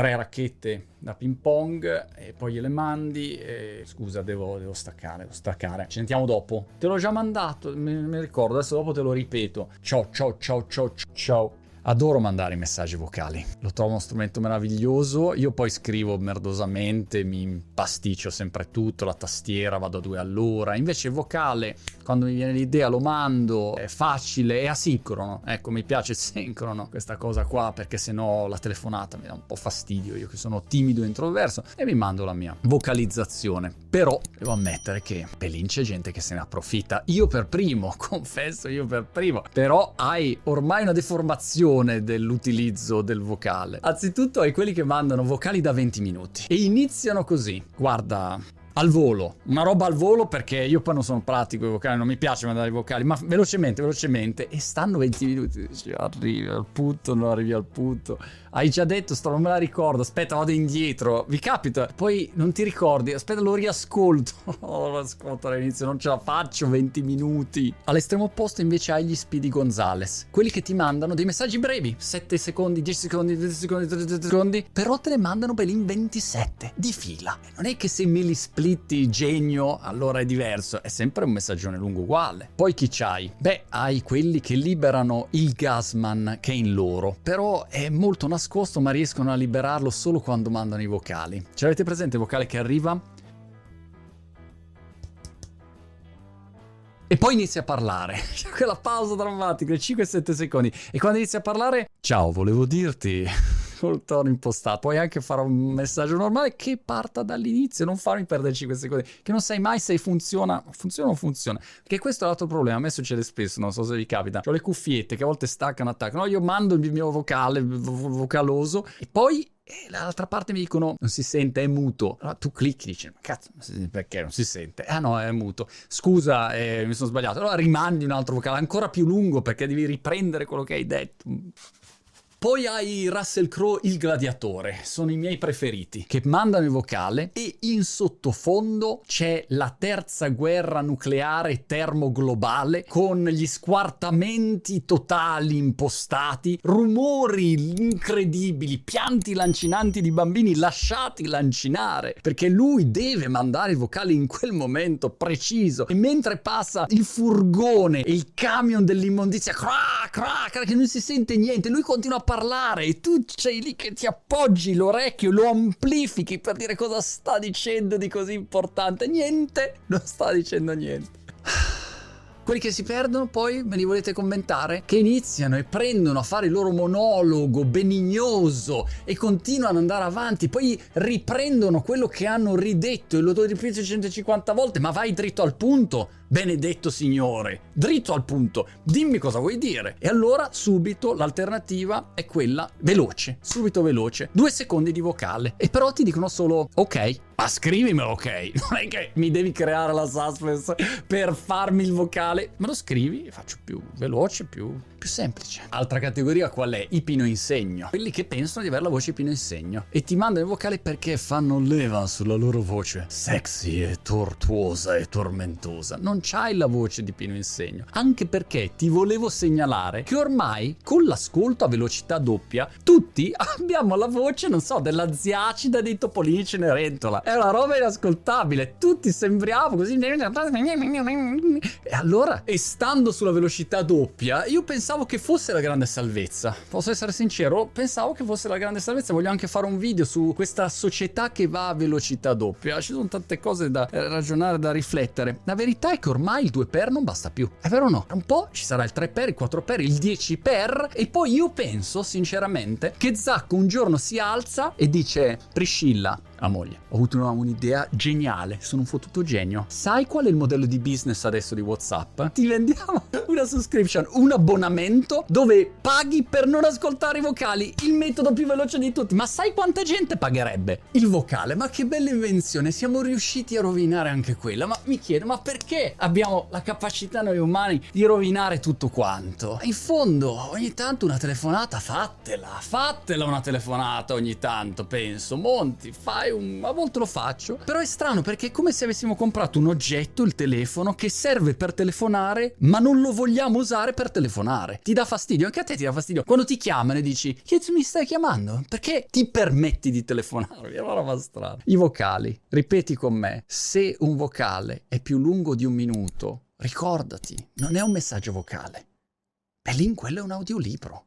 tre racchette da ping pong e poi gliele mandi e scusa devo, devo staccare, devo staccare. Ci sentiamo dopo. Te l'ho già mandato, mi, mi ricordo, adesso dopo te lo ripeto. Ciao ciao ciao ciao ciao. Adoro mandare i messaggi vocali, lo trovo uno strumento meraviglioso. Io poi scrivo merdosamente, mi impasticcio sempre tutto, la tastiera vado a due all'ora. Invece il vocale, quando mi viene l'idea, lo mando, è facile, è asincrono. Ecco, mi piace il sincrono questa cosa qua, perché sennò la telefonata mi dà un po' fastidio. Io che sono timido e introverso, e vi mando la mia vocalizzazione. Però devo ammettere che Pelin c'è gente che se ne approfitta. Io per primo, confesso, io per primo. Però hai ormai una deformazione dell'utilizzo del vocale. Anzitutto hai quelli che mandano vocali da 20 minuti e iniziano così. Guarda, al volo, una roba al volo perché io poi non sono pratico i vocali, non mi piace mandare i vocali, ma velocemente, velocemente e stanno 20 minuti, dici, arrivi al punto, non arrivi al punto. Hai già detto, sto, non me la ricordo, aspetta, vado indietro, vi capita, poi non ti ricordi, aspetta, lo riascolto, oh, lo ascolto all'inizio, non ce la faccio, 20 minuti. All'estremo opposto invece hai gli Speedy Gonzales, quelli che ti mandano dei messaggi brevi, 7 secondi, 10 secondi, 10 secondi, 30 secondi, però te ne mandano per in 27, di fila. Non è che se me li splitti genio, allora è diverso, è sempre un messaggione lungo uguale. Poi chi c'hai? Beh, hai quelli che liberano il gasman che è in loro, però è molto nascosto, ma riescono a liberarlo solo quando mandano i vocali. Ce l'avete presente il vocale che arriva? E poi inizia a parlare. C'è quella pausa drammatica, 5-7 secondi. E quando inizia a parlare, ciao, volevo dirti col tono impostato. Puoi anche fare un messaggio normale che parta dall'inizio, non farmi perdere 5 secondi, che non sai mai se funziona, funziona o funziona. Perché questo è l'altro problema, a me succede spesso, non so se vi capita. Ho le cuffiette che a volte staccano, attaccano. No, io mando il mio vocale, vocaloso, e poi e dall'altra parte mi dicono non si sente, è muto. Allora tu clicchi e dici, ma cazzo, perché non si sente? Ah no, è muto. Scusa, eh, mi sono sbagliato. Allora rimandi un altro vocale ancora più lungo perché devi riprendere quello che hai detto. Poi hai Russell Crowe, il gladiatore, sono i miei preferiti, che mandano il vocale e in sottofondo c'è la terza guerra nucleare termoglobale con gli squartamenti totali impostati, rumori incredibili, pianti lancinanti di bambini lasciati lancinare, perché lui deve mandare il vocale in quel momento preciso. E mentre passa il furgone e il camion dell'immondizia, cra, cra, cra, che non si sente niente, lui continua a parlare e tu sei lì che ti appoggi l'orecchio, lo amplifichi per dire cosa sta dicendo di così importante. Niente, non sta dicendo niente. Quelli che si perdono poi me li volete commentare? Che iniziano e prendono a fare il loro monologo benignoso e continuano ad andare avanti, poi riprendono quello che hanno ridetto e lo ripeto 150 volte, ma vai dritto al punto. Benedetto Signore, dritto al punto, dimmi cosa vuoi dire. E allora subito l'alternativa è quella veloce, subito veloce, due secondi di vocale. E però ti dicono solo ok, ma scrivimelo ok, non è che mi devi creare la suspense per farmi il vocale, me lo scrivi e faccio più veloce, più, più semplice. Altra categoria qual è? I pino insegno. Quelli che pensano di avere la voce pino insegno e ti mandano il vocale perché fanno leva sulla loro voce sexy e tortuosa e tormentosa. Non c'hai la voce di Pino Insegno. Anche perché ti volevo segnalare che ormai con l'ascolto a velocità doppia tutti abbiamo la voce, non so, della ziacida dei topolini Cenerentola. È una roba inascoltabile. Tutti sembriamo così. E allora, e stando sulla velocità doppia, io pensavo che fosse la grande salvezza. Posso essere sincero, pensavo che fosse la grande salvezza. Voglio anche fare un video su questa società che va a velocità doppia. Ci sono tante cose da ragionare, da riflettere. La verità è che ormai il 2 per non basta più. È vero o no? Un po' ci sarà il 3 per, il 4 per, il 10 per e poi io penso sinceramente che Zacco un giorno si alza e dice Priscilla, a moglie. Ho avuto una, un'idea geniale, sono un fottuto genio. Sai qual è il modello di business adesso di WhatsApp? Ti vendiamo una subscription, un abbonamento dove paghi per non ascoltare i vocali, il metodo più veloce di tutti. Ma sai quanta gente pagherebbe il vocale? Ma che bella invenzione, siamo riusciti a rovinare anche quella. Ma mi chiedo, ma perché abbiamo la capacità noi umani di rovinare tutto quanto? In fondo, ogni tanto una telefonata fatela, fatela una telefonata ogni tanto, penso. Monti, fai un... a volte lo faccio. Però è strano perché è come se avessimo comprato un oggetto, il telefono, che serve per telefonare, ma non lo vogliamo usare per telefonare. Ti dà fastidio, anche a te ti dà fastidio. Quando ti chiamano e dici, che mi stai chiamando? Perché ti permetti di telefonare? È una roba strana. I vocali, ripeti con me, se un vocale è più lungo di un minuto, ricordati, non è un messaggio vocale. Lì in quello è un audiolibro.